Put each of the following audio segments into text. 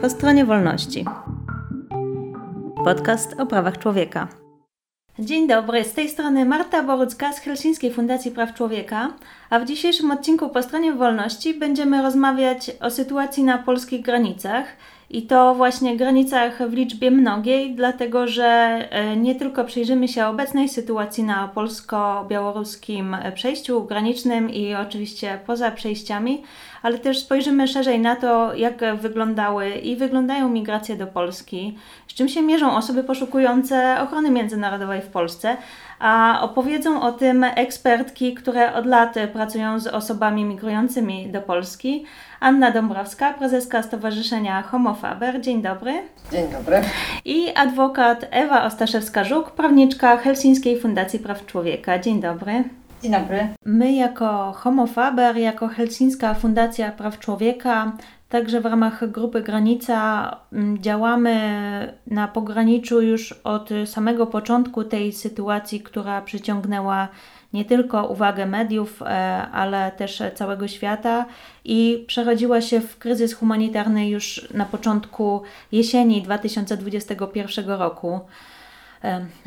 Po stronie wolności. Podcast o prawach człowieka. Dzień dobry, z tej strony Marta Borucka z Helsińskiej Fundacji Praw Człowieka, a w dzisiejszym odcinku po stronie wolności będziemy rozmawiać o sytuacji na polskich granicach i to właśnie granicach w liczbie mnogiej, dlatego że e, nie tylko przyjrzymy się obecnej sytuacji na polsko-białoruskim przejściu granicznym i oczywiście poza przejściami, ale też spojrzymy szerzej na to, jak wyglądały i wyglądają migracje do Polski, z czym się mierzą osoby poszukujące ochrony międzynarodowej w Polsce, a opowiedzą o tym ekspertki, które od lat pracują z osobami migrującymi do Polski. Anna Dąbrowska, prezeska Stowarzyszenia Homofaber. Dzień dobry. Dzień dobry. I adwokat Ewa Ostaszewska-Żuk, prawniczka Helsińskiej Fundacji Praw Człowieka. Dzień dobry. Dzień dobry. My jako Homofaber, jako Helsińska Fundacja Praw Człowieka, także w ramach grupy Granica mm, działamy na pograniczu już od samego początku tej sytuacji, która przyciągnęła nie tylko uwagę mediów, e, ale też całego świata i przerodziła się w kryzys humanitarny już na początku jesieni 2021 roku.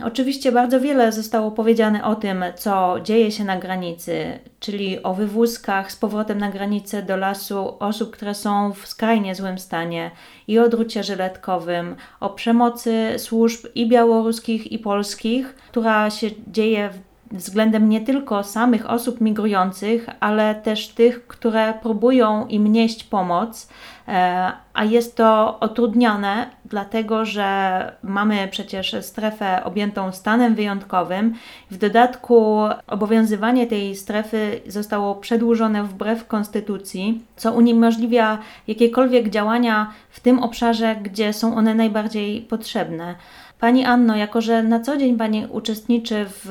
Oczywiście bardzo wiele zostało powiedziane o tym, co dzieje się na granicy, czyli o wywózkach z powrotem na granicę do lasu osób, które są w skrajnie złym stanie i o drucie żyletkowym, o przemocy służb i białoruskich, i polskich, która się dzieje względem nie tylko samych osób migrujących, ale też tych, które próbują im nieść pomoc, e, a jest to utrudnione, dlatego że mamy przecież strefę objętą stanem wyjątkowym. W dodatku obowiązywanie tej strefy zostało przedłużone wbrew konstytucji, co uniemożliwia jakiekolwiek działania w tym obszarze, gdzie są one najbardziej potrzebne. Pani Anno, jako że na co dzień Pani uczestniczy w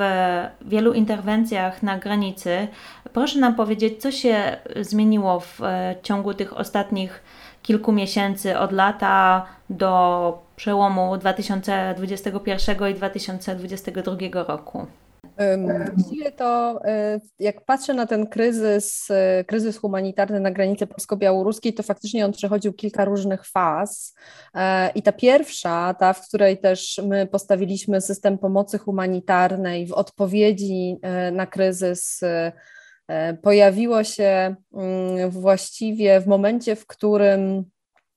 wielu interwencjach na granicy, proszę nam powiedzieć, co się zmieniło w e, ciągu tych ostatnich kilku miesięcy, od lata do przełomu 2021 i 2022 roku? Właściwie to, e, jak patrzę na ten kryzys, e, kryzys humanitarny na granicy polsko-białoruskiej, to faktycznie on przechodził kilka różnych faz. E, I ta pierwsza, ta, w której też my postawiliśmy system pomocy humanitarnej w odpowiedzi na kryzys, pojawiło się mm, właściwie w momencie, w którym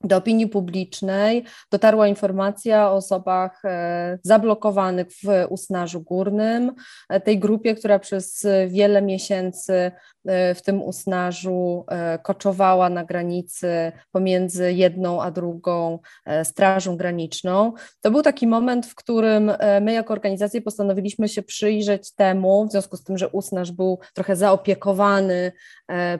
do opinii publicznej dotarła informacja o osobach e, zablokowanych w Usnarzu Górnym, e, tej grupie, która przez wiele miesięcy e, w tym Usnarzu koczowała na granicy pomiędzy jedną a drugą Strażą Graniczną. To był taki moment, w którym my jako organizacje postanowiliśmy się przyjrzeć temu, w związku z tym, że Usnarz był trochę zaopiekowany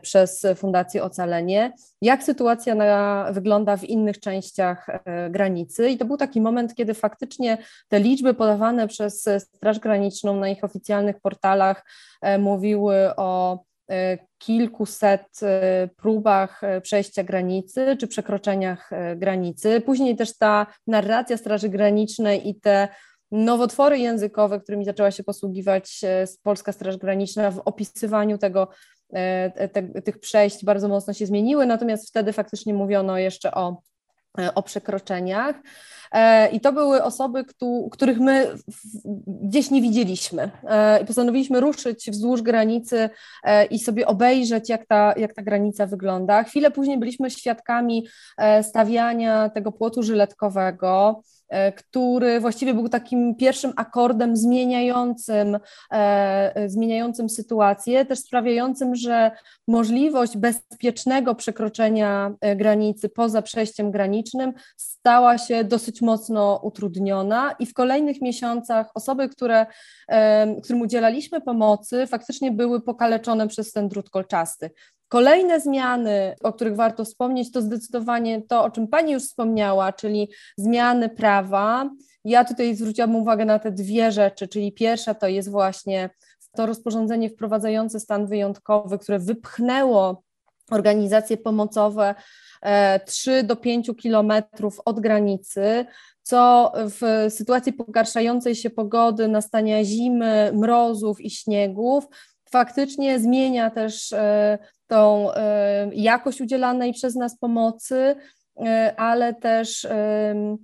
przez Fundację Ocalenie, jak sytuacja na, wygląda w innych częściach e, granicy. I to był taki moment, kiedy faktycznie te liczby podawane przez Straż Graniczną na ich oficjalnych portalach e, mówiły o e, kilkuset próbach przejścia granicy czy przekroczeniach granicy. Później też ta narracja Straży Granicznej i te nowotwory językowe, którymi zaczęła się posługiwać Polska Straż Graniczna w opisywaniu tego E, te, tych przejść bardzo mocno się zmieniły, natomiast wtedy faktycznie mówiono jeszcze o, e, o przekroczeniach. E, I to były osoby, których my gdzieś nie widzieliśmy. I postanowiliśmy ruszyć wzdłuż granicy i sobie obejrzeć, jak ta, jak ta granica wygląda. Chwilę później byliśmy świadkami stawiania tego płotu żyletkowego. E, który właściwie był takim pierwszym akordem zmieniającym, e, zmieniającym sytuację, też sprawiającym, że możliwość bezpiecznego przekroczenia e, granicy poza przejściem granicznym stała się dosyć mocno utrudniona i w kolejnych miesiącach osoby, które, którym udzielaliśmy pomocy, faktycznie były pokaleczone przez ten drut kolczasty. Kolejne zmiany, o których warto wspomnieć, to zdecydowanie to, o czym Pani już wspomniała, czyli zmiany prawa. Ja tutaj zwróciłam uwagę na te dwie rzeczy, czyli pierwsza to jest właśnie to rozporządzenie wprowadzające stan wyjątkowy, które wypchnęło organizacje pomocowe 3 e, do 5 kilometrów od granicy, co w sytuacji pogarszającej się pogody, nastania zimy, mrozów i śniegów faktycznie zmienia też e, tą jakość udzielanej przez nas pomocy ale też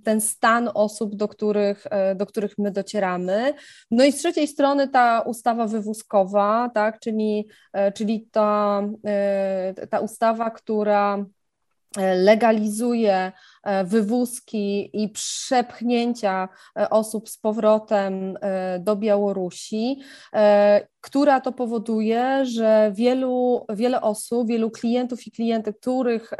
ten stan osób, do których, do których my docieramy. No i z trzeciej strony ta ustawa wywózkowa, tak, czyli, czyli ta, ta ustawa, która legalizuje e, wywózki i przepchnięcia e, osób z powrotem do Białorusi, która to powoduje, że wielu, wiele osób, wielu klientów i klientek, których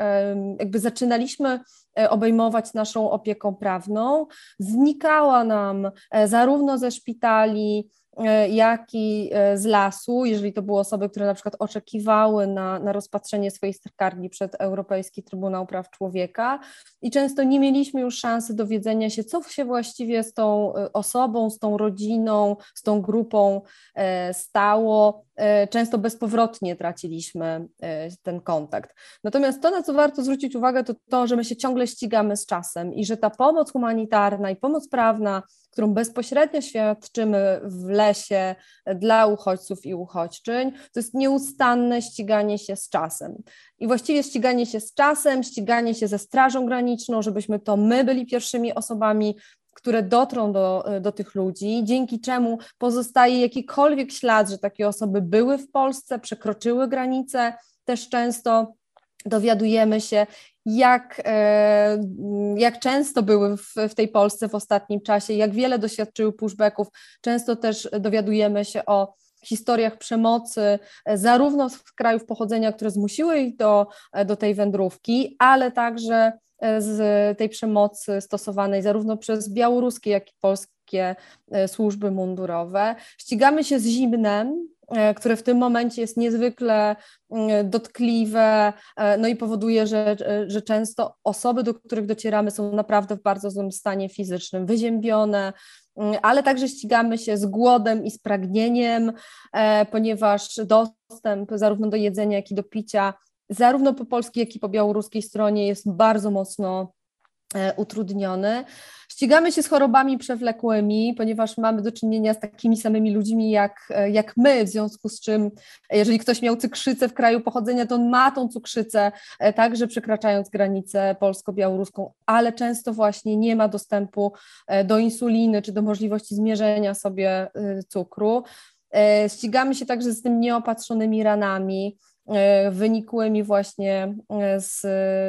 jakby zaczynaliśmy obejmować naszą opieką prawną, znikała nam zarówno ze szpitali, E, jak i e, z lasu, jeżeli to były osoby, które na przykład oczekiwały na, na rozpatrzenie swojej skargi przed Europejski Trybunał Praw Człowieka i często nie mieliśmy już szansy dowiedzenia się, co się właściwie z tą e, osobą, z tą rodziną, z tą grupą stało. Często bezpowrotnie traciliśmy ten kontakt. Natomiast to, na co warto zwrócić uwagę, to to, że my się ciągle ścigamy z czasem i że ta pomoc humanitarna i pomoc prawna, którą bezpośrednio świadczymy w lesie dla uchodźców i uchodźczyń, to jest nieustanne ściganie się z czasem. I właściwie ściganie się z czasem, ściganie się ze Strażą Graniczną, żebyśmy to my byli pierwszymi osobami, które dotrą do, do tych ludzi, dzięki czemu pozostaje jakikolwiek ślad, że takie osoby były w Polsce, przekroczyły granice, też często dowiadujemy się, jak, e, jak często były w, w tej Polsce w ostatnim czasie, jak wiele doświadczyły pushbacków. Często też dowiadujemy się o historiach przemocy, e, zarówno z krajów pochodzenia, które zmusiły ich do, e, do tej wędrówki, ale także z tej przemocy stosowanej zarówno przez białoruskie, jak i polskie służby mundurowe. Ścigamy się z zimnem, E, które w tym momencie jest niezwykle mm, dotkliwe, e, no i powoduje, że, że często osoby, do których docieramy, są naprawdę w bardzo złym stanie fizycznym, wyziębione, mm, ale także ścigamy się z głodem i z pragnieniem, e, ponieważ dostęp zarówno do jedzenia, jak i do picia, zarówno po polskiej, jak i po białoruskiej stronie jest bardzo mocno utrudniony. Ścigamy się z chorobami przewlekłymi, ponieważ mamy do czynienia z takimi samymi ludźmi jak, jak my, w związku z czym, jeżeli ktoś miał cukrzycę w kraju pochodzenia, to on ma tą cukrzycę, e, także przekraczając granicę polsko-białoruską, ale często właśnie nie ma dostępu e, do insuliny czy do możliwości zmierzenia sobie e, cukru. Ścigamy się także z tym nieopatrzonymi ranami, E, wynikłymi właśnie e, z,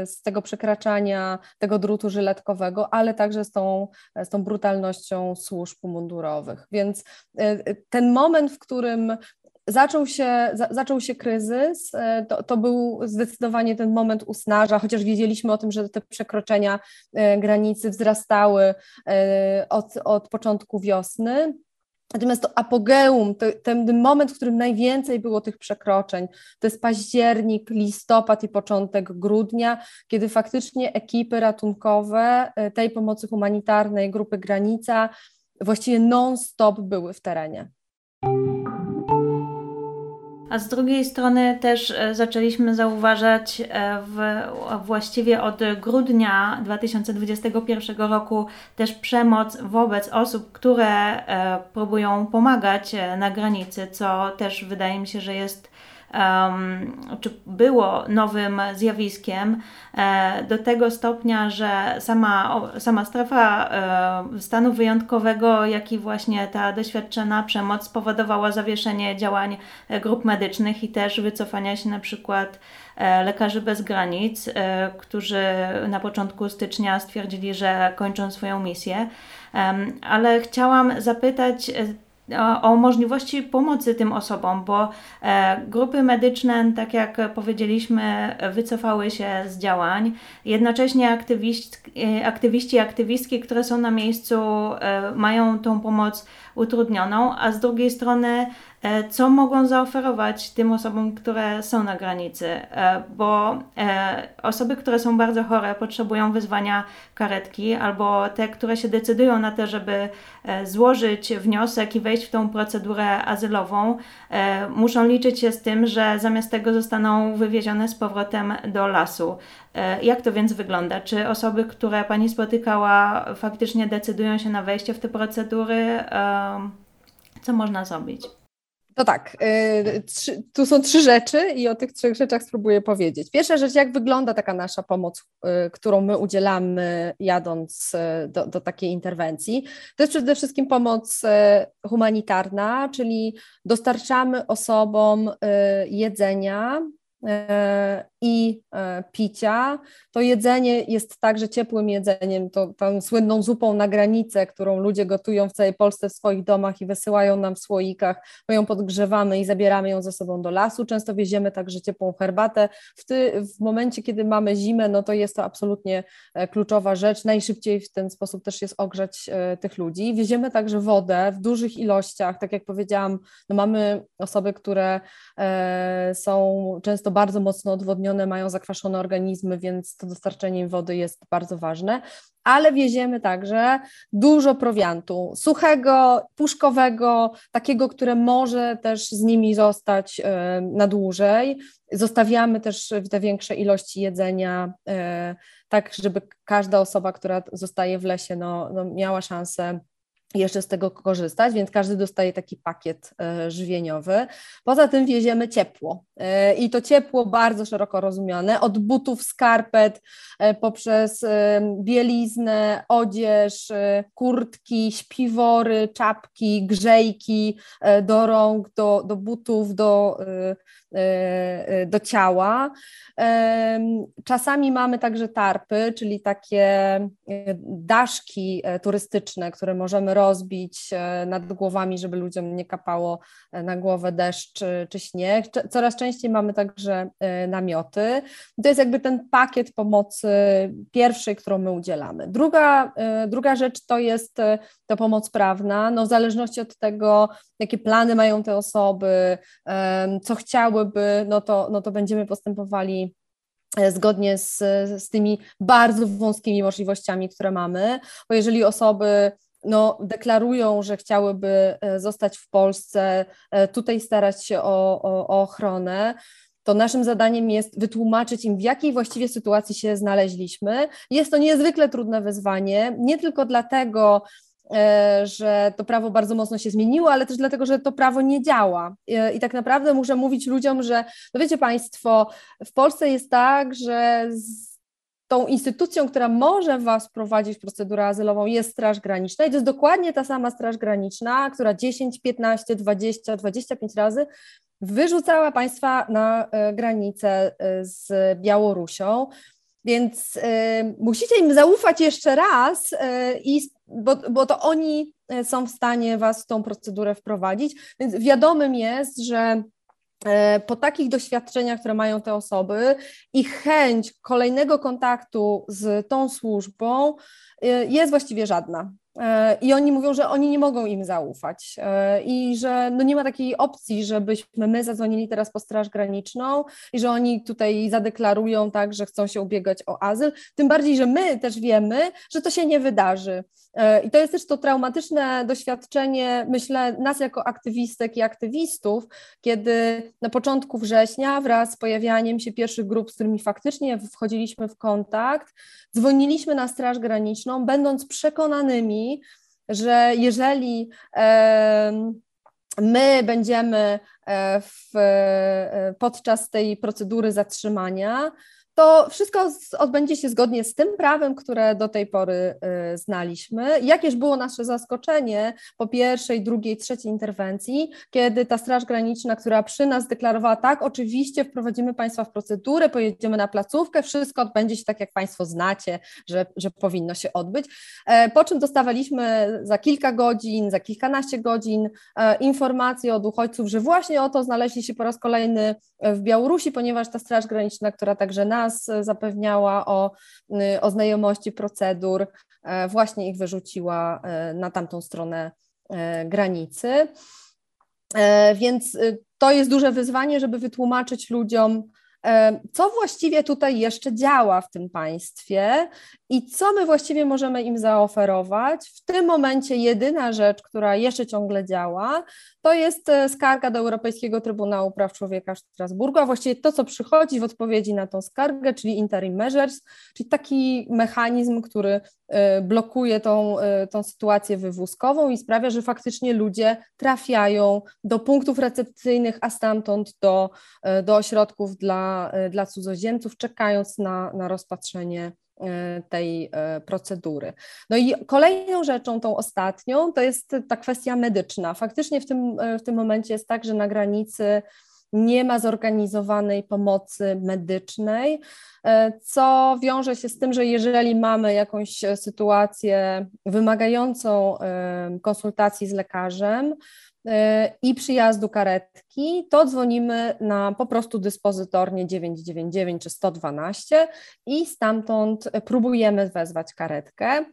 z tego przekraczania tego drutu żyletkowego, ale także z tą, z tą brutalnością służb mundurowych. Więc e, ten moment, w którym zaczął się, za, zaczął się kryzys, to, to był zdecydowanie ten moment usnaża, chociaż wiedzieliśmy o tym, że te przekroczenia granicy wzrastały od, od początku wiosny. Natomiast to apogeum, to, ten moment, w którym najwięcej było tych przekroczeń, to jest październik, listopad i początek grudnia, kiedy faktycznie ekipy ratunkowe e, tej pomocy humanitarnej, grupy Granica, właściwie non-stop były w terenie a z drugiej strony też e, zaczęliśmy zauważać e, w, właściwie od grudnia 2021 roku też przemoc wobec osób, które e, próbują pomagać na granicy, co też wydaje mi się, że jest czy było nowym zjawiskiem e, do tego stopnia, że sama, sama strefa e, stanu wyjątkowego, jak i właśnie ta doświadczona przemoc spowodowała zawieszenie działań e, grup medycznych i też wycofania się na przykład lekarzy bez granic, którzy na początku stycznia stwierdzili, że kończą swoją misję. Ale chciałam zapytać, o, możliwości pomocy tym osobom, bo e, grupy medyczne, tak jak powiedzieliśmy, wycofały się z działań. Jednocześnie aktywiści, e, aktywiści i aktywistki, które są na miejscu, e, mają tą pomoc utrudnioną, a z drugiej strony co mogą zaoferować tym osobom, które są na granicy, e, bo e, osoby, które są bardzo chore, potrzebują wyzwania karetki, albo te, które się decydują na to, żeby złożyć wniosek i wejść w tą procedurę azylową, muszą liczyć się z tym, że zamiast tego zostaną wywiezione z powrotem do lasu. Jak to więc wygląda? Czy osoby, które Pani spotykała, faktycznie decydują się na wejście w te procedury? Co można zrobić? To tak, y, tu są trzy rzeczy i o tych trzech rzeczach spróbuję powiedzieć. Pierwsza rzecz, jak wygląda taka nasza pomoc, y, którą my udzielamy jadąc y, do, do takiej interwencji. To jest przede wszystkim pomoc humanitarna, czyli dostarczamy osobom jedzenia, i e, picia. To jedzenie jest także ciepłym jedzeniem, to tą słynną zupą na granicę, którą ludzie gotują w całej Polsce w swoich domach i wysyłają nam w słoikach. My ją podgrzewamy i zabieramy ją ze sobą do lasu. Często wieziemy także ciepłą herbatę. W, ty, w momencie, kiedy mamy zimę, no to jest to absolutnie e, kluczowa rzecz. Najszybciej w ten sposób też jest ogrzać tych ludzi. Wieziemy także wodę w dużych ilościach. Tak jak powiedziałam, no mamy osoby, które są często bardzo mocno odwodnione, mają zakwaszone organizmy, więc to dostarczenie im wody jest bardzo ważne. Ale wieziemy także dużo prowiantu, suchego, puszkowego, takiego, które może też z nimi zostać e, na dłużej. Zostawiamy też te większe ilości jedzenia, e, tak żeby każda osoba, która zostaje w lesie, no, no miała szansę jeszcze z tego korzystać, więc każdy dostaje taki pakiet e, żywieniowy. Poza tym wieziemy ciepło i to ciepło bardzo szeroko rozumiane, od butów, skarpet, e, poprzez bieliznę, odzież, kurtki, śpiwory, czapki, grzejki do rąk, do, do butów, do, do ciała. Czasami mamy także tarpy, czyli takie daszki turystyczne, które możemy rozbić e, nad głowami, żeby ludziom nie kapało e, na głowę deszcz czy śnieg. Coraz częściej mamy także e, namioty. To jest jakby ten pakiet pomocy pierwszej, którą my udzielamy. Druga, druga rzecz to jest ta pomoc prawna, no w zależności od tego, jakie plany mają te osoby, co chciałyby, no to, no to będziemy postępowali zgodnie z, z tymi bardzo wąskimi możliwościami, które mamy, bo jeżeli osoby no, deklarują, że chciałyby e, zostać w Polsce, e, tutaj starać się o, o, o ochronę, to naszym zadaniem jest wytłumaczyć im, w jakiej właściwie sytuacji się znaleźliśmy. Jest to niezwykle trudne wyzwanie, nie tylko dlatego, e, że to prawo bardzo mocno się zmieniło, ale też dlatego, że to prawo nie działa. I tak naprawdę muszę mówić ludziom, że, no wiecie Państwo, w Polsce jest tak, że tą instytucją, która może Was prowadzić w procedurę azylową jest Straż Graniczna i to jest dokładnie ta sama Straż Graniczna, która 10, 15, 20, 25 razy wyrzucała Państwa na e, granicę e, z Białorusią. Więc y, musicie im zaufać jeszcze raz, y, i, bo, bo to oni są w stanie Was w tą procedurę wprowadzić. Więc wiadomym jest, że po takich doświadczeniach, które mają te osoby i chęć kolejnego kontaktu z tą służbą e, jest właściwie żadna. E, I oni mówią, że oni nie mogą im zaufać i że no nie ma takiej opcji, żebyśmy my zadzwonili teraz po Straż Graniczną i że oni tutaj zadeklarują tak, że chcą się ubiegać o azyl. Tym bardziej, że my też wiemy, że to się nie wydarzy. I to jest też to traumatyczne doświadczenie, myślę, nas jako aktywistek i aktywistów, kiedy na początku września, wraz z pojawianiem się pierwszych grup, z którymi faktycznie wchodziliśmy w kontakt, dzwoniliśmy na Straż Graniczną, będąc przekonanymi, że jeżeli my będziemy e, w, e, podczas tej procedury zatrzymania, to wszystko odbędzie się zgodnie z tym prawem, które do tej pory y, znaliśmy. Jakież było nasze zaskoczenie po pierwszej, drugiej, trzeciej interwencji, kiedy ta Straż Graniczna, która przy nas deklarowała, tak, oczywiście wprowadzimy Państwa w procedurę, pojedziemy na placówkę, wszystko odbędzie się tak, jak Państwo znacie, że, że powinno się odbyć. E, po czym dostawaliśmy za kilka godzin, za kilkanaście godzin e, informacje od uchodźców, że właśnie oto znaleźli się po raz kolejny w Białorusi, ponieważ ta Straż Graniczna, która także nas nas zapewniała o, y, o znajomości procedur, e, właśnie ich wyrzuciła e, na tamtą stronę e, granicy. Więc y, to jest duże wyzwanie, żeby wytłumaczyć ludziom, Co właściwie tutaj jeszcze działa w tym państwie i co my właściwie możemy im zaoferować? W tym momencie jedyna rzecz, która jeszcze ciągle działa, to jest e, skarga do Europejskiego Trybunału Praw Człowieka w Strasburgu, a właściwie to, co przychodzi w odpowiedzi na tą skargę, czyli interim measures, czyli taki mechanizm, który e, blokuje tą, e, tą sytuację wywózkową i sprawia, że faktycznie ludzie trafiają do punktów recepcyjnych, a stamtąd do, do ośrodków dla, dla cudzoziemców, czekając na, na rozpatrzenie E, tej e, procedury. No i kolejną rzeczą, tą ostatnią, to jest ta kwestia medyczna. Faktycznie w tym, w tym momencie jest tak, że na granicy nie ma zorganizowanej pomocy medycznej, co wiąże się z tym, że jeżeli mamy jakąś sytuację wymagającą konsultacji z lekarzem, i przyjazdu karetki, to dzwonimy na po prostu dyspozytornie 999 czy 112 i stamtąd próbujemy wezwać karetkę.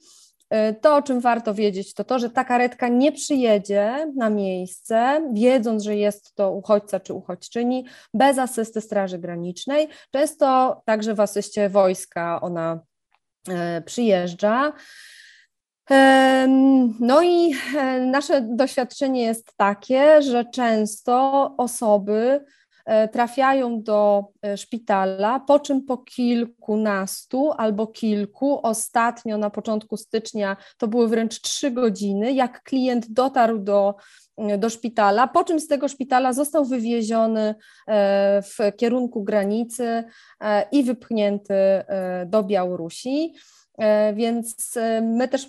To, o czym warto wiedzieć, to to, że ta karetka nie przyjedzie na miejsce, wiedząc, że jest to uchodźca czy uchodźczyni, bez asysty Straży Granicznej. Często także w asyście wojska ona e, przyjeżdża. No i e, nasze doświadczenie jest takie, że często osoby e, trafiają do e, szpitala, po czym po kilkunastu albo kilku, ostatnio na początku stycznia to były wręcz trzy godziny, jak klient dotarł do, do szpitala, po czym z tego szpitala został wywieziony w kierunku granicy i wypchnięty do Białorusi. E, więc e, my też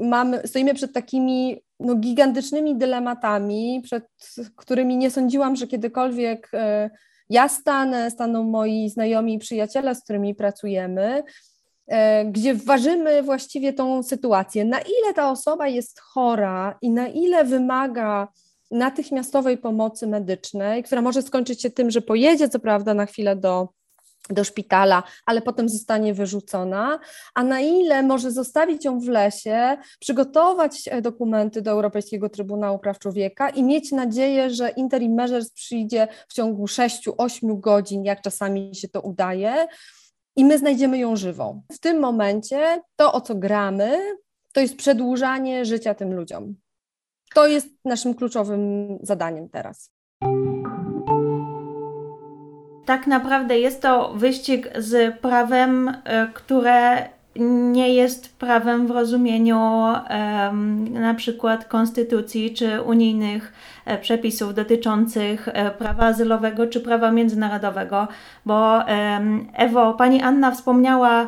mamy, stoimy przed takimi no, gigantycznymi dylematami, przed którymi nie sądziłam, że kiedykolwiek e, ja stanę, staną moi znajomi i przyjaciele, z którymi pracujemy, gdzie ważymy właściwie tą sytuację, na ile ta osoba jest chora i na ile wymaga natychmiastowej pomocy medycznej, która może skończyć się tym, że pojedzie co prawda na chwilę do do szpitala, ale potem zostanie wyrzucona, a na ile może zostawić ją w lesie, przygotować e, dokumenty do Europejskiego Trybunału Praw Człowieka i mieć nadzieję, że interim measures przyjdzie w ciągu 6-8 godzin, jak czasami się to udaje, i my znajdziemy ją żywą. W tym momencie to, o co gramy, to jest przedłużanie życia tym ludziom. To jest naszym kluczowym zadaniem teraz tak naprawdę jest to wyścig z prawem, e, które nie jest prawem w rozumieniu um, na przykład konstytucji czy unijnych e, przepisów dotyczących e, prawa azylowego czy prawa międzynarodowego, bo um, Ewo, pani Anna wspomniała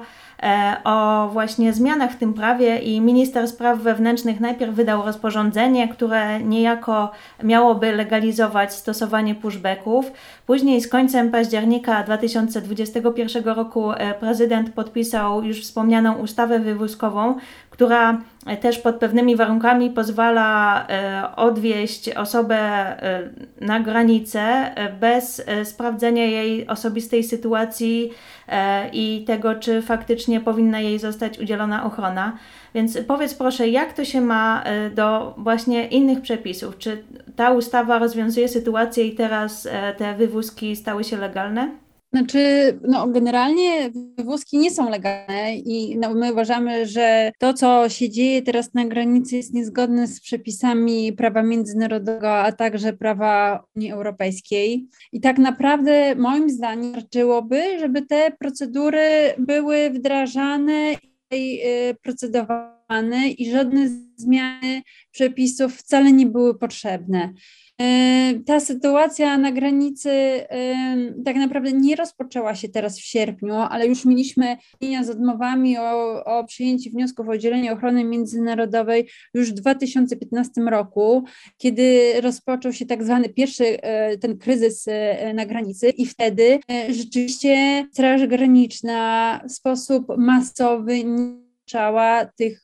o właśnie zmianach w tym prawie i minister spraw wewnętrznych najpierw wydał rozporządzenie, które niejako miałoby legalizować stosowanie pushbacków. Później z końcem października 2021 roku e, prezydent podpisał już wspomnianą ustawę wywózkową, która też pod pewnymi warunkami pozwala e, odwieźć osobę e, na granicę e, bez sprawdzenia jej osobistej sytuacji i tego, czy faktycznie powinna jej zostać udzielona ochrona. Więc powiedz proszę, jak to się ma do właśnie innych przepisów? Czy ta ustawa rozwiązuje sytuację i teraz te wywózki stały się legalne? Znaczy, no generalnie wywózki nie są legalne i no, my uważamy, że to, co się dzieje teraz na granicy jest niezgodne z przepisami prawa międzynarodowego, a także prawa Unii Europejskiej. I tak naprawdę moim zdaniem wystarczyłoby, żeby te procedury były wdrażane i y, procedowane i żadne zmiany przepisów wcale nie były potrzebne. Y, ta sytuacja na granicy y, tak naprawdę nie rozpoczęła się teraz w sierpniu, ale już mieliśmy z odmowami o, o przyjęcie wniosków o udzielenie ochrony międzynarodowej już w 2015 roku, kiedy rozpoczął się tak zwany pierwszy y, ten kryzys na granicy. I wtedy rzeczywiście Straż Graniczna w sposób masowy słyszała tych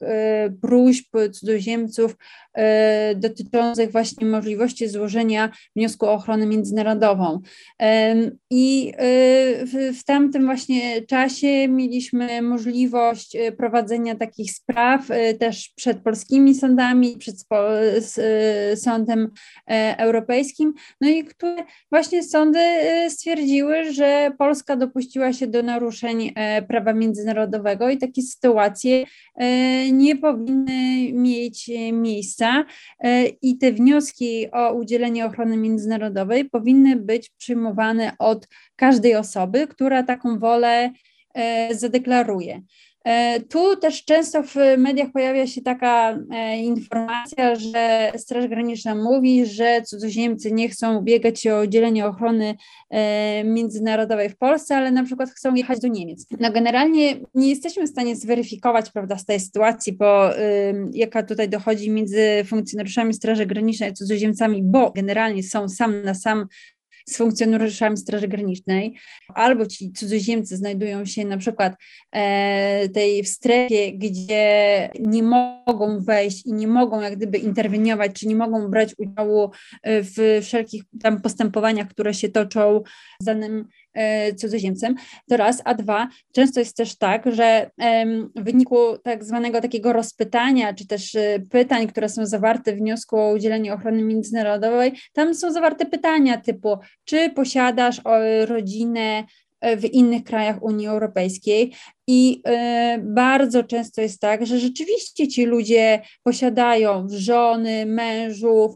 próśb cudzoziemców dotyczących właśnie możliwości złożenia wniosku o ochronę międzynarodową. I w, tamtym właśnie czasie mieliśmy możliwość prowadzenia takich spraw też przed polskimi sądami, przed Sądem Europejskim, no i które właśnie sądy stwierdziły, że Polska dopuściła się do naruszeń e, prawa międzynarodowego i takie sytuacje e, nie powinny mieć miejsca e, i te wnioski o udzielenie ochrony międzynarodowej powinny być przyjmowane od każdej osoby, która taką wolę zadeklaruje. E, tu też często w mediach pojawia się taka e, informacja, że Straż Graniczna mówi, że cudzoziemcy nie chcą ubiegać się o udzielenie ochrony e, międzynarodowej w Polsce, ale na przykład chcą jechać do Niemiec. No generalnie nie jesteśmy w stanie zweryfikować prawda, z tej sytuacji, bo jaka tutaj dochodzi między funkcjonariuszami Straży Granicznej a cudzoziemcami, bo generalnie są sam na sam z funkcjonariuszami Straży Granicznej, albo ci cudzoziemcy znajdują się na przykład e, tej w strefie, gdzie nie mogą wejść i nie mogą jak gdyby interweniować, czy nie mogą brać udziału e, w wszelkich tam postępowaniach, które się toczą z danym cudzoziemcem, to raz, a dwa, często jest też tak, że w wyniku tak zwanego takiego rozpytania, czy też e, pytań, które są zawarte w wniosku o udzielenie ochrony międzynarodowej, tam są zawarte pytania typu, czy posiadasz rodzinę, e, w innych krajach Unii Europejskiej. I bardzo często jest tak, że rzeczywiście ci ludzie posiadają żony, mężów,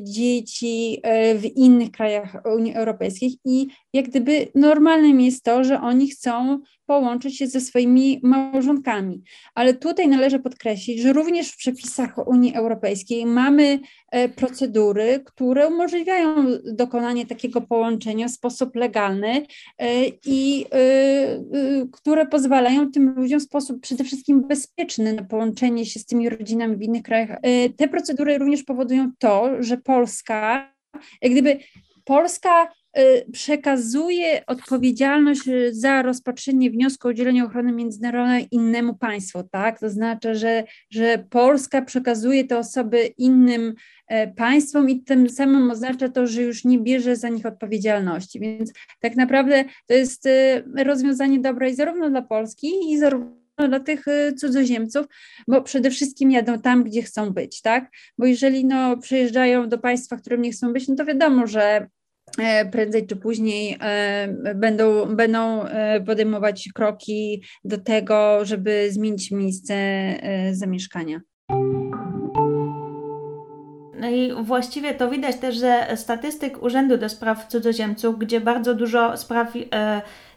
dzieci y, w innych krajach Unii Europejskiej i jak gdyby normalnym jest to, że oni chcą połączyć się ze swoimi małżonkami. Ale tutaj należy podkreślić, że również w przepisach Unii Europejskiej mamy e, procedury, które umożliwiają dokonanie takiego połączenia w sposób legalny e, i e, które pozwalają tym ludziom w sposób przede wszystkim bezpieczny na połączenie się z tymi rodzinami w innych krajach. Te procedury również powodują to, że Polska, gdyby Polska y, przekazuje odpowiedzialność y, za rozpatrzenie wniosku o udzielenie ochrony międzynarodowej innemu państwu, tak? To znaczy, że, że Polska przekazuje te osoby innym e, państwom i tym samym oznacza to, że już nie bierze za nich odpowiedzialności. Więc tak naprawdę to jest y, rozwiązanie dobre i zarówno dla Polski, i zarówno dla tych y, cudzoziemców, bo przede wszystkim jadą tam, gdzie chcą być, tak? Bo jeżeli no, przyjeżdżają do państwa, w którym nie chcą być, no to wiadomo, że e, prędzej czy później e, będą, będą e, podejmować kroki do tego, żeby zmienić miejsce zamieszkania. No i właściwie to widać też ze statystyk Urzędu do Spraw Cudzoziemców, gdzie bardzo dużo spraw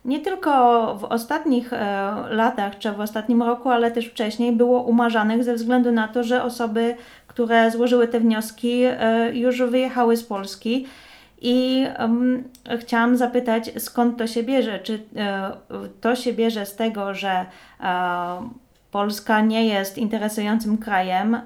nie tylko w ostatnich e, latach czy w ostatnim roku, ale też wcześniej było umarzanych ze względu na to, że osoby, które złożyły te wnioski, e, już wyjechały z Polski. I um, chciałam zapytać, skąd to się bierze? Czy e, to się bierze z tego, że Polska nie jest interesującym krajem,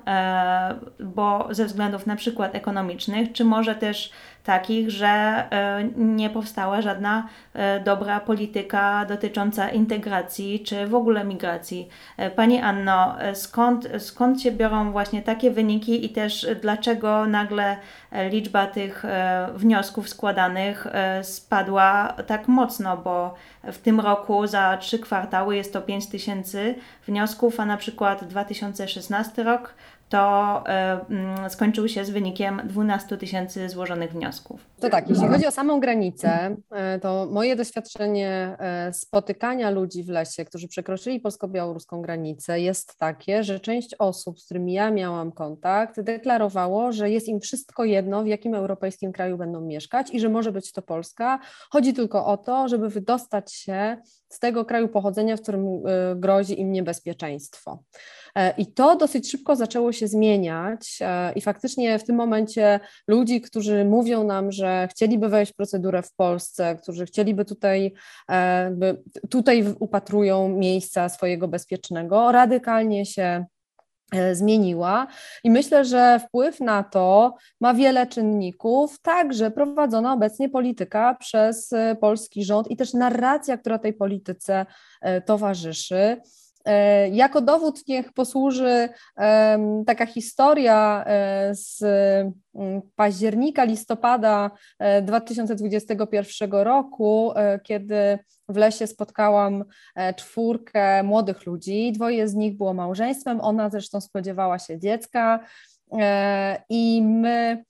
bo ze względów na przykład ekonomicznych, czy może też takich, że e, nie powstała żadna e, dobra polityka dotycząca integracji czy w ogóle migracji. E, Pani Anno, skąd, skąd się biorą właśnie takie wyniki i też dlaczego nagle liczba tych wniosków składanych spadła tak mocno, bo w tym roku za trzy kwartały jest to 5 tysięcy wniosków, a na przykład 2016 rok to y, skończył się z wynikiem 12 tysięcy złożonych wniosków. To tak, jeśli chodzi o samą granicę, e, to moje doświadczenie e, spotykania ludzi w lesie, którzy przekroczyli polsko-białoruską granicę, jest takie, że część osób, z którymi ja miałam kontakt, deklarowało, że jest im wszystko jedno, w jakim europejskim kraju będą mieszkać i że może być to Polska. Chodzi tylko o to, żeby wydostać się z tego kraju pochodzenia, w którym grozi im niebezpieczeństwo. E, I to dosyć szybko zaczęło się zmieniać e, i faktycznie w tym momencie ludzi, którzy mówią nam, że chcieliby wejść w procedurę w Polsce, którzy chcieliby tutaj, e, tutaj upatrują miejsca swojego bezpiecznego, radykalnie się zmieniła i myślę, że wpływ na to ma wiele czynników, także prowadzona obecnie polityka przez polski rząd i też narracja, która tej polityce towarzyszy. Jako dowód niech posłuży taka historia z mm, października, listopada 2021 roku, kiedy w lesie spotkałam czwórkę młodych ludzi. Dwoje z nich było małżeństwem, ona zresztą spodziewała się dziecka i my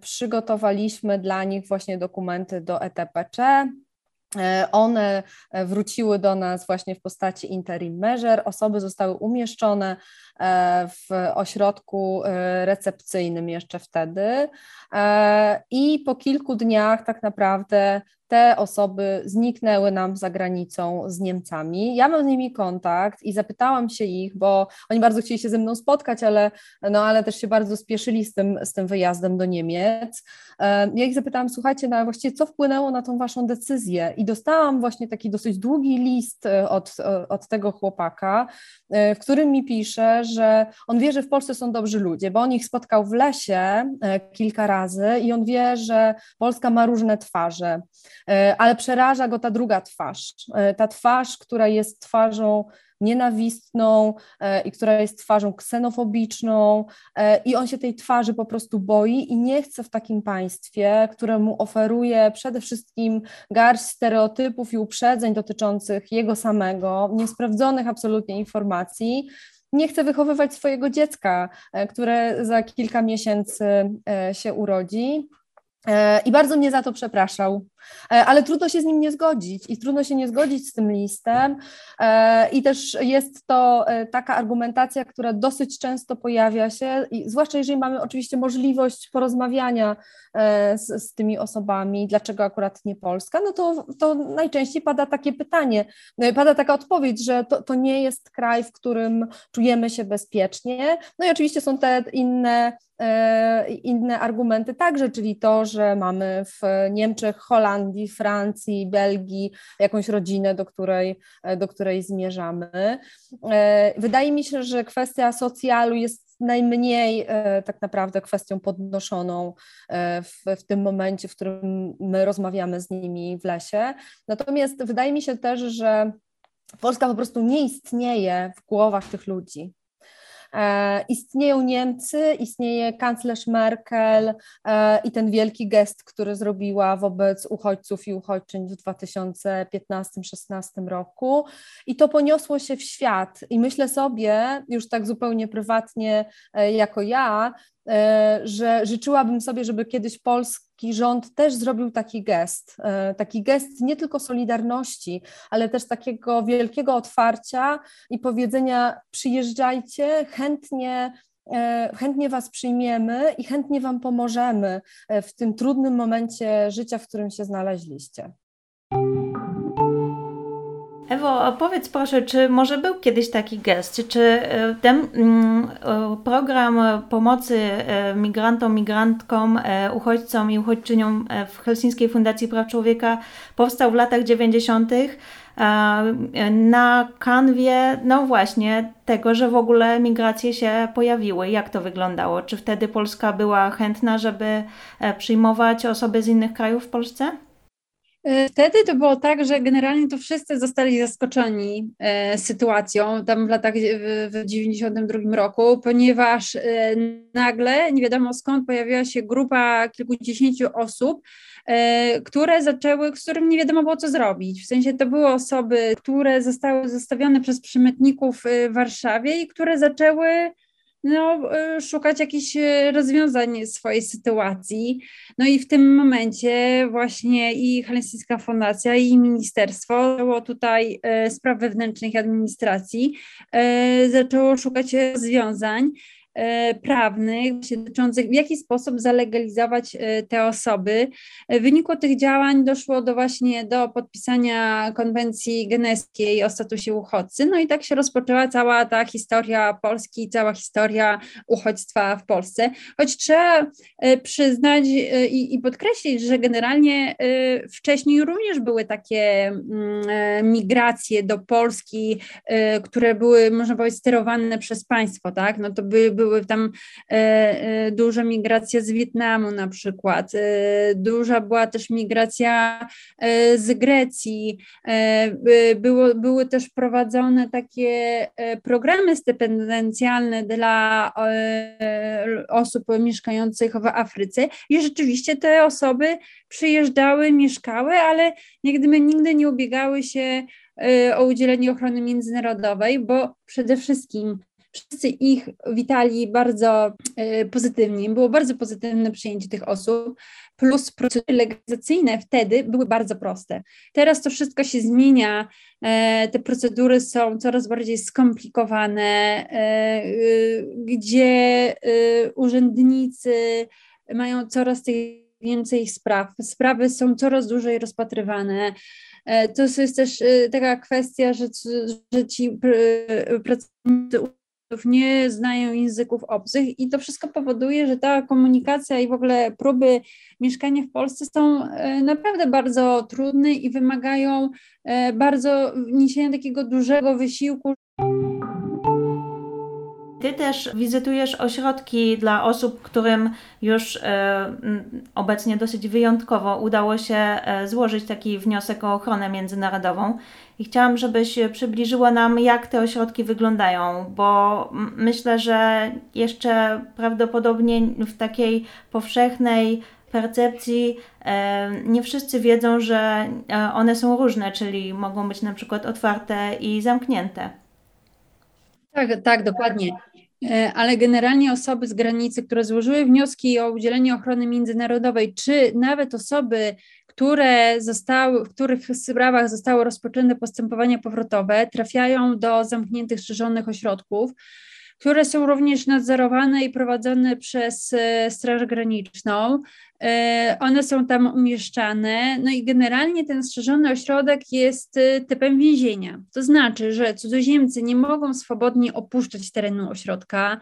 przygotowaliśmy dla nich właśnie dokumenty do ETPC. E, one e, wróciły do nas właśnie w postaci interim measure. Osoby zostały umieszczone e, w ośrodku recepcyjnym jeszcze wtedy. I po kilku dniach tak naprawdę te osoby zniknęły nam za granicą z Niemcami. Ja mam z nimi kontakt i zapytałam się ich, bo oni bardzo chcieli się ze mną spotkać, ale, no, ale też się bardzo spieszyli z tym, z tym wyjazdem do Niemiec. Ja ich zapytałam, słuchajcie, no, właściwie co wpłynęło na tą waszą decyzję? I dostałam właśnie taki dosyć długi list e, od, e, od tego chłopaka, e, w którym mi pisze, że on wie, że w Polsce są dobrzy ludzie, bo on ich spotkał w lesie kilka razy i on wie, że Polska ma różne twarze. E, ale przeraża go ta druga twarz, e, ta twarz, która jest twarzą nienawistną e, i która jest twarzą ksenofobiczną i on się tej twarzy po prostu boi i nie chce w takim państwie, które mu oferuje przede wszystkim garść stereotypów i uprzedzeń dotyczących jego samego, niesprawdzonych absolutnie informacji, nie chce wychowywać swojego dziecka, które za kilka miesięcy się urodzi. I bardzo mnie za to przepraszał. E, ale trudno się z nim nie zgodzić i trudno się nie zgodzić z tym listem. E, I też jest to e, taka argumentacja, która dosyć często pojawia się, zwłaszcza jeżeli mamy oczywiście możliwość porozmawiania z, z tymi osobami, dlaczego akurat nie Polska, no to, to najczęściej pada takie pytanie, pada taka odpowiedź, że to, to nie jest kraj, w którym czujemy się bezpiecznie. No i oczywiście są te inne inne argumenty także, czyli to, że mamy w Niemczech, Holandii, Holandii, Francji, Belgii, jakąś rodzinę, do której, do której zmierzamy. E, wydaje mi się, że kwestia socjalu jest najmniej e, tak naprawdę kwestią podnoszoną e, w, w tym momencie, w którym my rozmawiamy z nimi w lesie. Natomiast wydaje mi się też, że Polska po prostu nie istnieje w głowach tych ludzi. E, istnieją Niemcy, istnieje kanclerz Merkel e, i ten wielki gest, który zrobiła wobec uchodźców i uchodźczyń w 2015-16 roku. I to poniosło się w świat. I myślę sobie, już tak zupełnie prywatnie, e, jako ja, że życzyłabym sobie, żeby kiedyś polski rząd też zrobił taki gest, e, taki gest nie tylko solidarności, ale też takiego wielkiego otwarcia i powiedzenia: przyjeżdżajcie, chętnie e, chętnie Was przyjmiemy i chętnie Wam pomożemy w tym trudnym momencie życia, w którym się znaleźliście. Ewo, opowiedz proszę, czy może był kiedyś taki gest, czy e, ten mm, e, program pomocy e, migrantom, migrantkom, uchodźcom i uchodźczyniom w Helsińskiej Fundacji Praw Człowieka powstał w latach 90. na kanwie, no właśnie, tego, że w ogóle migracje się pojawiły. Jak to wyglądało? Czy wtedy Polska była chętna, żeby przyjmować osoby z innych krajów w Polsce? E, wtedy to było tak, że generalnie to wszyscy zostali zaskoczeni e, sytuacją tam w latach w 92 roku, ponieważ e, nagle nie wiadomo skąd pojawiła się grupa kilkudziesięciu osób, które zaczęły, z którym nie wiadomo było co zrobić. W sensie to były osoby, które zostały zostawione przez przemytników e, w Warszawie i które zaczęły no, y, szukać jakichś y, rozwiązań swojej sytuacji. No i w tym momencie właśnie i Helsińska Fundacja i Ministerstwo zaczęło tutaj y, spraw wewnętrznych i administracji, zaczęło szukać rozwiązań. E, prawnych dotyczących, w jaki sposób zalegalizować e, te osoby. W wyniku tych działań doszło do właśnie do podpisania konwencji geneskiej o statusie uchodźcy. No i tak się rozpoczęła cała ta historia Polski, cała historia uchodźstwa w Polsce. Choć trzeba e, przyznać i, i podkreślić, że generalnie wcześniej również były takie mm, migracje do Polski, które były, można powiedzieć, sterowane przez państwo, tak? No to były były tam duża migracja z Wietnamu na przykład, duża była też migracja z Grecji, było, były też prowadzone takie programy stypendialne dla osób mieszkających w Afryce. I rzeczywiście te osoby przyjeżdżały, mieszkały, ale nigdy, nigdy nie ubiegały się o udzielenie ochrony międzynarodowej, bo przede wszystkim wszyscy ich witali bardzo y, pozytywnie, było bardzo pozytywne przyjęcie tych osób, plus procedury legalizacyjne wtedy były bardzo proste. Teraz to wszystko się zmienia, e, te procedury są coraz bardziej skomplikowane, e, y, gdzie urzędnicy mają coraz więcej spraw. Sprawy są coraz dłużej rozpatrywane. E, to jest też e, taka kwestia, że, że ci pracownicy nie znają języków obcych i to wszystko powoduje, że ta komunikacja i w ogóle próby mieszkania w Polsce są e, naprawdę bardzo trudne i wymagają bardzo niesienia takiego dużego wysiłku. Ty też wizytujesz ośrodki dla osób, którym już e, obecnie dosyć wyjątkowo udało się e, złożyć taki wniosek o ochronę międzynarodową. I chciałam, żebyś przybliżyła nam, jak te ośrodki wyglądają, bo myślę, że jeszcze prawdopodobnie w takiej powszechnej percepcji e, nie wszyscy wiedzą, że one są różne, czyli mogą być na przykład otwarte i zamknięte. Tak, tak, dokładnie. E, ale generalnie osoby z granicy, które złożyły wnioski o udzielenie ochrony międzynarodowej, czy nawet osoby, które zostały, w których sprawach zostało rozpoczęte postępowania powrotowe, trafiają do zamkniętych, strzeżonych ośrodków, które są również nadzorowane i prowadzone przez e, Straż Graniczną. E, one są tam umieszczane, no i generalnie ten strzeżony ośrodek jest e, typem więzienia. To znaczy, że cudzoziemcy nie mogą swobodnie opuszczać terenu ośrodka.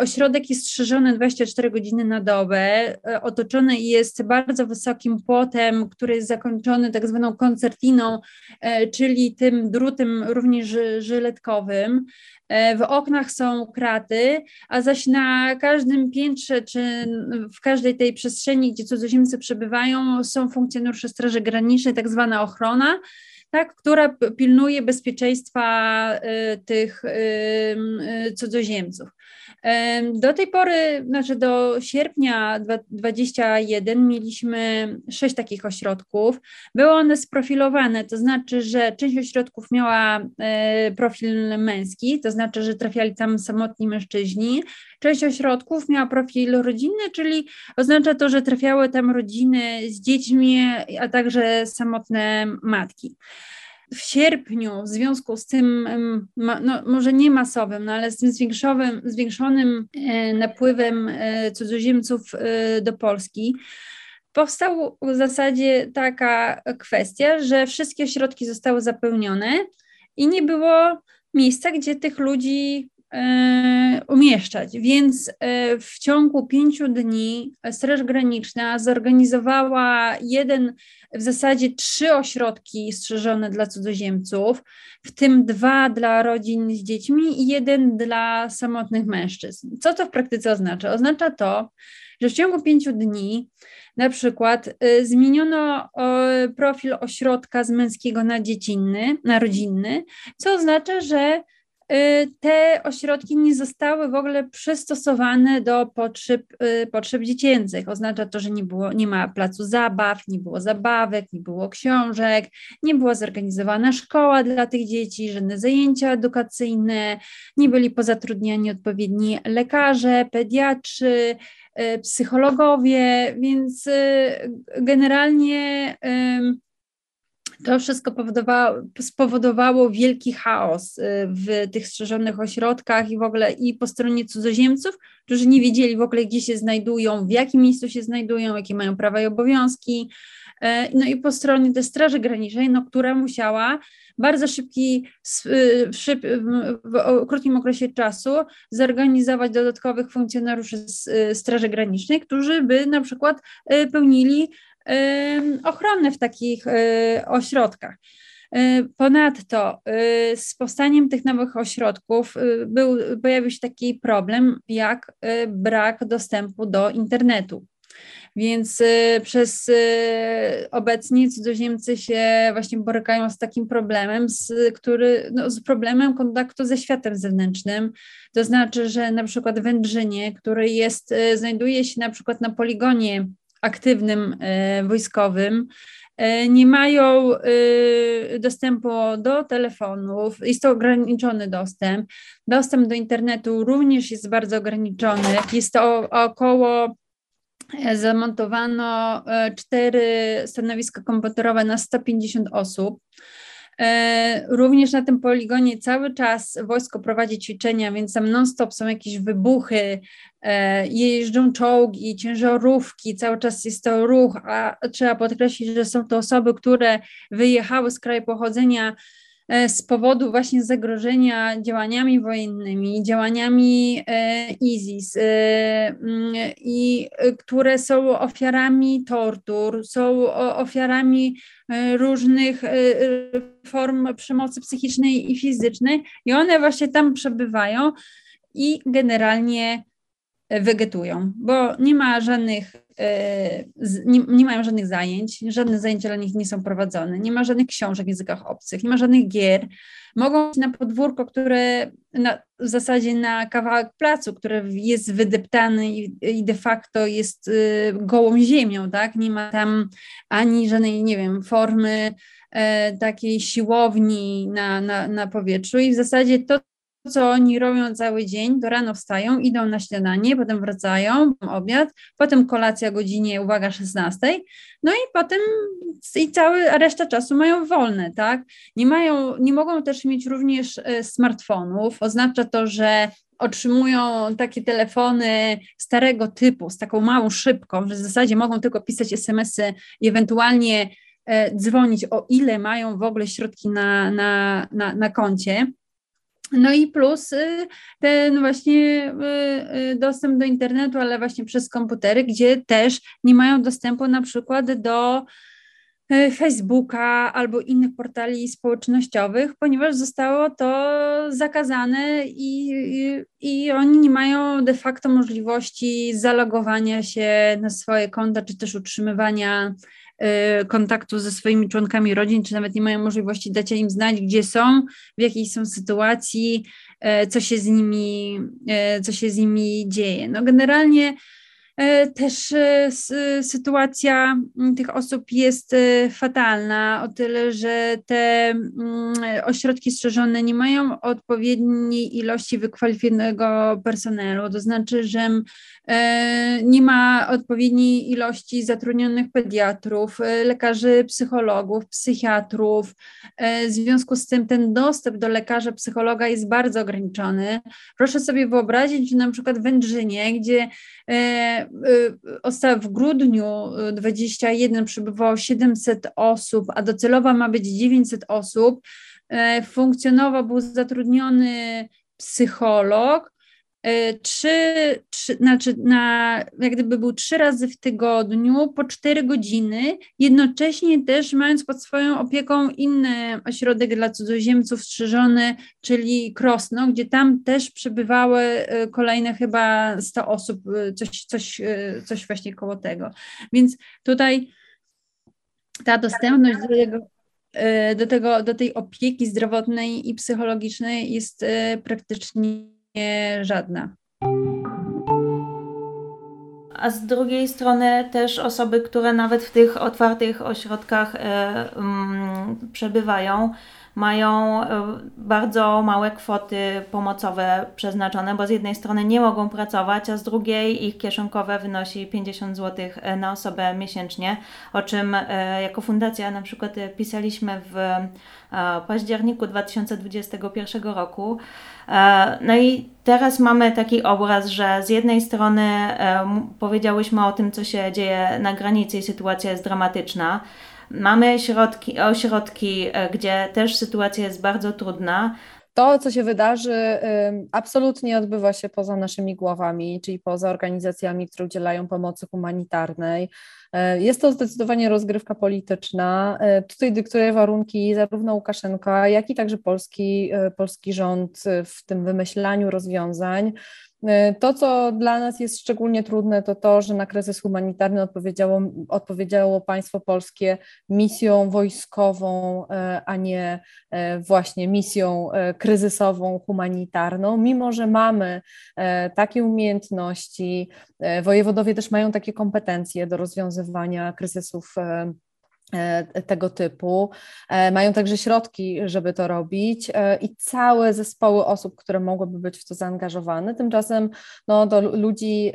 Ośrodek jest strzeżony 24 godziny na dobę, otoczony jest bardzo wysokim płotem, który jest zakończony tak zwaną koncertiną, czyli tym drutem również żyletkowym. W oknach są kraty, a zaś na każdym piętrze czy w każdej tej przestrzeni, gdzie cudzoziemcy przebywają, są funkcjonariusze Straży Granicznej, tak zwana ochrona, tak, która pilnuje bezpieczeństwa y, tych y, cudzoziemców. Do tej pory, znaczy do sierpnia 2021 mieliśmy sześć takich ośrodków. Były one sprofilowane, to znaczy, że część ośrodków miała e, profil męski, to znaczy, że trafiali tam samotni mężczyźni. Część ośrodków miała profil rodzinny, czyli oznacza to, że trafiały tam rodziny z dziećmi, a także samotne matki w sierpniu w związku z tym, no, może nie masowym, no, ale z tym zwiększonym, zwiększonym e, napływem e, cudzoziemców e, do Polski, powstała w zasadzie taka kwestia, że wszystkie środki zostały zapełnione i nie było miejsca, gdzie tych ludzi umieszczać. Więc e, w ciągu pięciu dni Straż Graniczna zorganizowała jeden, w zasadzie trzy ośrodki strzeżone dla cudzoziemców, w tym dwa dla rodzin z dziećmi i jeden dla samotnych mężczyzn. Co to w praktyce oznacza? Oznacza to, że w ciągu pięciu dni na przykład y, zmieniono profil ośrodka z męskiego na dziecinny, na rodzinny, co oznacza, że Y, te ośrodki nie zostały w ogóle przystosowane do potrzeb, y, potrzeb dziecięcych. Oznacza to, że nie, było, nie ma placu zabaw, nie było zabawek, nie było książek, nie była zorganizowana szkoła dla tych dzieci, żadne zajęcia edukacyjne, nie byli pozatrudniani odpowiedni lekarze, pediatrzy, y, psychologowie, więc generalnie to wszystko powodowało, spowodowało wielki chaos y, w tych strzeżonych ośrodkach i w ogóle i po stronie cudzoziemców, którzy nie wiedzieli w ogóle, gdzie się znajdują, w jakim miejscu się znajdują, jakie mają prawa i obowiązki. E, no i po stronie tej Straży Granicznej, no, która musiała bardzo szybki, y, w, szyb, w krótkim okresie czasu zorganizować dodatkowych funkcjonariuszy y, Straży Granicznej, którzy by na przykład pełnili ochronę w takich e, ośrodkach. Ponadto z powstaniem tych nowych ośrodków był, pojawił się taki problem jak brak dostępu do internetu. Więc y, przez y, obecnie cudzoziemcy się właśnie borykają z takim problemem, z, który, no, z problemem kontaktu ze światem zewnętrznym. To znaczy, że na przykład Wędrzynie, który jest, y, znajduje się na przykład na poligonie aktywnym wojskowym, nie mają dostępu do telefonów, jest to ograniczony dostęp. Dostęp do internetu również jest bardzo ograniczony. Jest to około E, zamontowano e, cztery stanowiska komputerowe na 150 osób. E, również na tym poligonie cały czas wojsko prowadzi ćwiczenia, więc tam non-stop są jakieś wybuchy, jeżdżą czołgi, ciężarówki, cały czas jest to ruch, a trzeba podkreślić, że są to osoby, które wyjechały z kraju pochodzenia E, z powodu właśnie zagrożenia działaniami wojennymi, działaniami e, ISIS, e, mm, i które są ofiarami tortur, są ofiarami różnych form przemocy psychicznej i fizycznej, i one właśnie tam przebywają i generalnie wegetują, bo nie ma żadnych E, nie, nie, mają żadnych zajęć, żadne zajęcia dla nich nie są prowadzone, nie ma żadnych książek w językach obcych, nie ma żadnych gier. Mogą iść na podwórko, które na, w zasadzie na kawałek placu, który jest wydeptany i, i de facto jest y, gołą ziemią, tak? Nie ma tam ani żadnej, nie wiem, formy e, takiej siłowni na, na, na powietrzu i w zasadzie to, co oni robią cały dzień, do rano wstają, idą na śniadanie, potem wracają, obiad, potem kolacja godzinie, uwaga, 16, no i potem i cała reszta czasu mają wolne, tak? Nie mają, nie mogą też mieć również e, smartfonów, oznacza to, że otrzymują takie telefony starego typu, z taką małą szybką, że w zasadzie mogą tylko pisać SMS-y i ewentualnie e, dzwonić, o ile mają w ogóle środki na, na, na, na koncie. No i plus y, ten właśnie y, y, dostęp do internetu, ale właśnie przez komputery, gdzie też nie mają dostępu na przykład do Facebooka albo innych portali społecznościowych, ponieważ zostało to zakazane i, i, i, oni nie mają de facto możliwości zalogowania się na swoje konta, czy też utrzymywania Y, kontaktu ze swoimi członkami rodzin, czy nawet nie mają możliwości dać im znać, gdzie są, w jakiej są sytuacji, y, co się z nimi, y, co się z nimi dzieje. No generalnie też e, sytuacja mm, tych osób jest e, fatalna, o tyle, że te mm, ośrodki strzeżone nie mają odpowiedniej ilości wykwalifikowanego personelu, to znaczy, że nie ma odpowiedniej ilości zatrudnionych pediatrów, lekarzy, psychologów, psychiatrów. W związku z tym ten dostęp do lekarza, psychologa jest bardzo ograniczony. Proszę sobie wyobrazić, że na przykład w Wędrzynie, gdzie w grudniu 21 y, przybywało 700 osób, a docelowa ma być 900 osób. E, funkcjonował, był zatrudniony psycholog, trzy, trzy, znaczy na, jak gdyby był trzy razy w tygodniu po cztery godziny, jednocześnie też mając pod swoją opieką inny ośrodek dla cudzoziemców strzeżony, czyli Krosno, gdzie tam też przebywały e, kolejne chyba 100 osób, e, coś, coś, coś właśnie koło tego. Więc tutaj ta dostępność do tego, do, tego, do tej opieki zdrowotnej i psychologicznej jest praktycznie żadna. A z drugiej strony też osoby, które nawet w tych otwartych ośrodkach e, mm, przebywają, mają e, bardzo małe kwoty pomocowe przeznaczone, bo z jednej strony nie mogą pracować, a z drugiej ich kieszonkowe wynosi 50 zł e, na osobę miesięcznie, o czym e, jako fundacja na przykład pisaliśmy w październiku 2021 roku. No i teraz mamy taki obraz, że z jednej strony powiedziałyśmy o tym, co się dzieje na granicy i sytuacja jest dramatyczna, Mamy środki, ośrodki, e, gdzie też sytuacja jest bardzo trudna. to, co się wydarzy, absolutnie odbywa się poza naszymi głowami, czyli poza organizacjami, które udzielają pomocy humanitarnej. E, jest to zdecydowanie rozgrywka polityczna. E, tutaj dyktuje warunki zarówno Łukaszenka, jak i także polski, polski rząd w tym wymyślaniu rozwiązań. E, to, co dla nas jest szczególnie trudne, to to, że na kryzys humanitarny odpowiedziało, odpowiedziało państwo polskie misją wojskową, e, a nie e, właśnie misją kryzysową, humanitarną. Mimo, że mamy takie umiejętności, wojewodowie też mają takie kompetencje do rozwiązywania kryzysów tego typu. E, mają także środki, żeby to robić e, i całe zespoły osób, które mogłyby być w to zaangażowane. Tymczasem no, do ludzi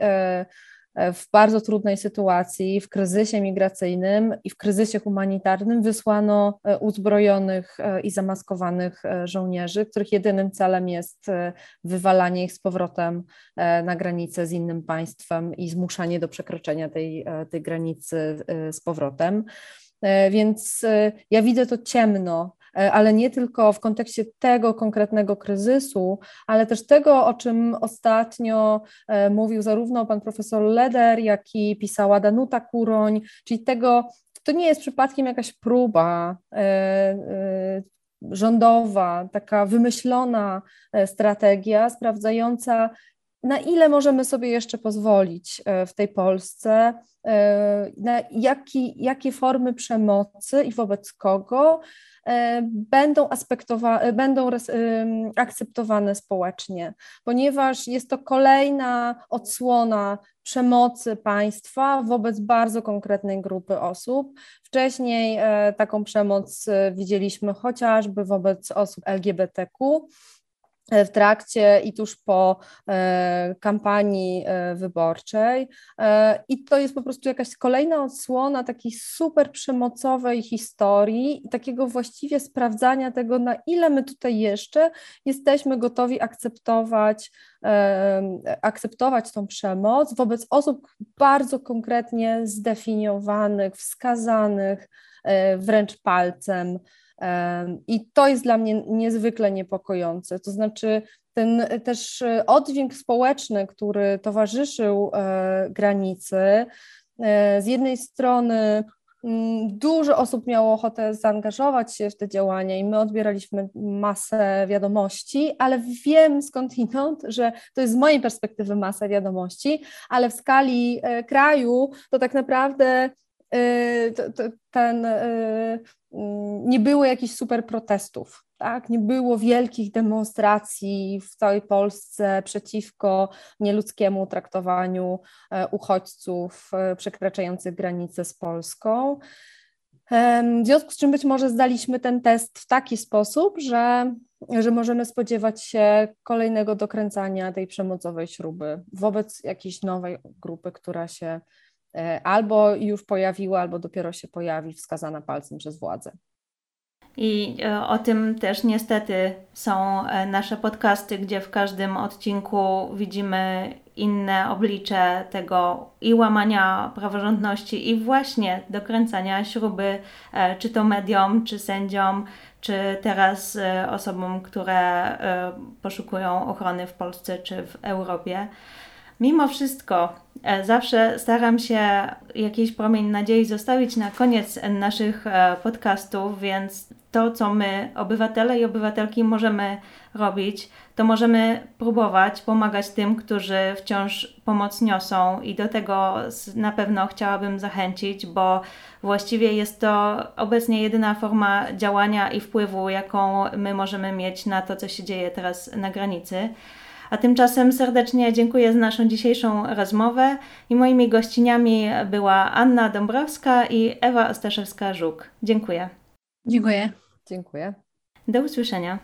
w bardzo trudnej sytuacji, w kryzysie migracyjnym i w kryzysie humanitarnym wysłano uzbrojonych i zamaskowanych żołnierzy, których jedynym celem jest wywalanie ich z powrotem na granicę z innym państwem i zmuszanie do przekroczenia tej, tej granicy z powrotem. E, więc e, ja widzę to ciemno, e, ale nie tylko w kontekście tego konkretnego kryzysu, ale też tego, o czym ostatnio mówił zarówno pan profesor Leder, jak i pisała Danuta Kuroń, czyli tego, to nie jest przypadkiem jakaś próba rządowa, taka wymyślona strategia sprawdzająca, na ile możemy sobie jeszcze pozwolić w tej Polsce E, na jaki, jakie formy przemocy i wobec kogo e, będą, aspektowa- będą akceptowane społecznie, ponieważ jest to kolejna odsłona przemocy państwa wobec bardzo konkretnej grupy osób. Wcześniej e, taką przemoc widzieliśmy chociażby wobec osób LGBTQ. E, w trakcie i tuż po e, kampanii e, wyborczej. I to jest po prostu jakaś kolejna odsłona takiej super przemocowej historii i takiego właściwie sprawdzania tego, na ile my tutaj jeszcze jesteśmy gotowi akceptować, akceptować tą przemoc wobec osób bardzo konkretnie zdefiniowanych, wskazanych wręcz palcem. I to jest dla mnie niezwykle niepokojące. To znaczy, ten też oddźwięk społeczny, który towarzyszył e, granicy, e, z jednej strony dużo osób miało ochotę zaangażować się w te działania i my odbieraliśmy masę wiadomości, ale wiem skądinąd, że to jest z mojej perspektywy masa wiadomości, ale w skali e, kraju to tak naprawdę ten nie było jakichś super protestów, tak? Nie było wielkich demonstracji w całej Polsce przeciwko nieludzkiemu traktowaniu e, uchodźców e, przekraczających granicę z Polską. W związku z czym być może zdaliśmy ten test w taki sposób, że, że możemy spodziewać się kolejnego dokręcania tej przemocowej śruby wobec jakiejś nowej grupy, która się albo już pojawiła, albo dopiero się pojawi, wskazana palcem przez władzę. I e, o tym też niestety są e, nasze podcasty, gdzie w każdym odcinku widzimy inne oblicze tego i łamania praworządności, i właśnie dokręcania śruby, czy to mediom, czy sędziom, czy teraz osobom, które poszukują ochrony w Polsce czy w Europie. Mimo wszystko, e, zawsze staram się jakiś promień nadziei zostawić na koniec naszych e, podcastów, więc to, co my, obywatele i obywatelki, możemy robić, to możemy próbować pomagać tym, którzy wciąż pomoc niosą, i do tego na pewno chciałabym zachęcić, bo właściwie jest to obecnie jedyna forma działania i wpływu, jaką my możemy mieć na to, co się dzieje teraz na granicy. A tymczasem serdecznie dziękuję za naszą dzisiejszą rozmowę i moimi gościniami była Anna Dąbrowska i Ewa Ostaszewska-Żuk. Dziękuję. Dziękuję. Dziękuję. Do usłyszenia.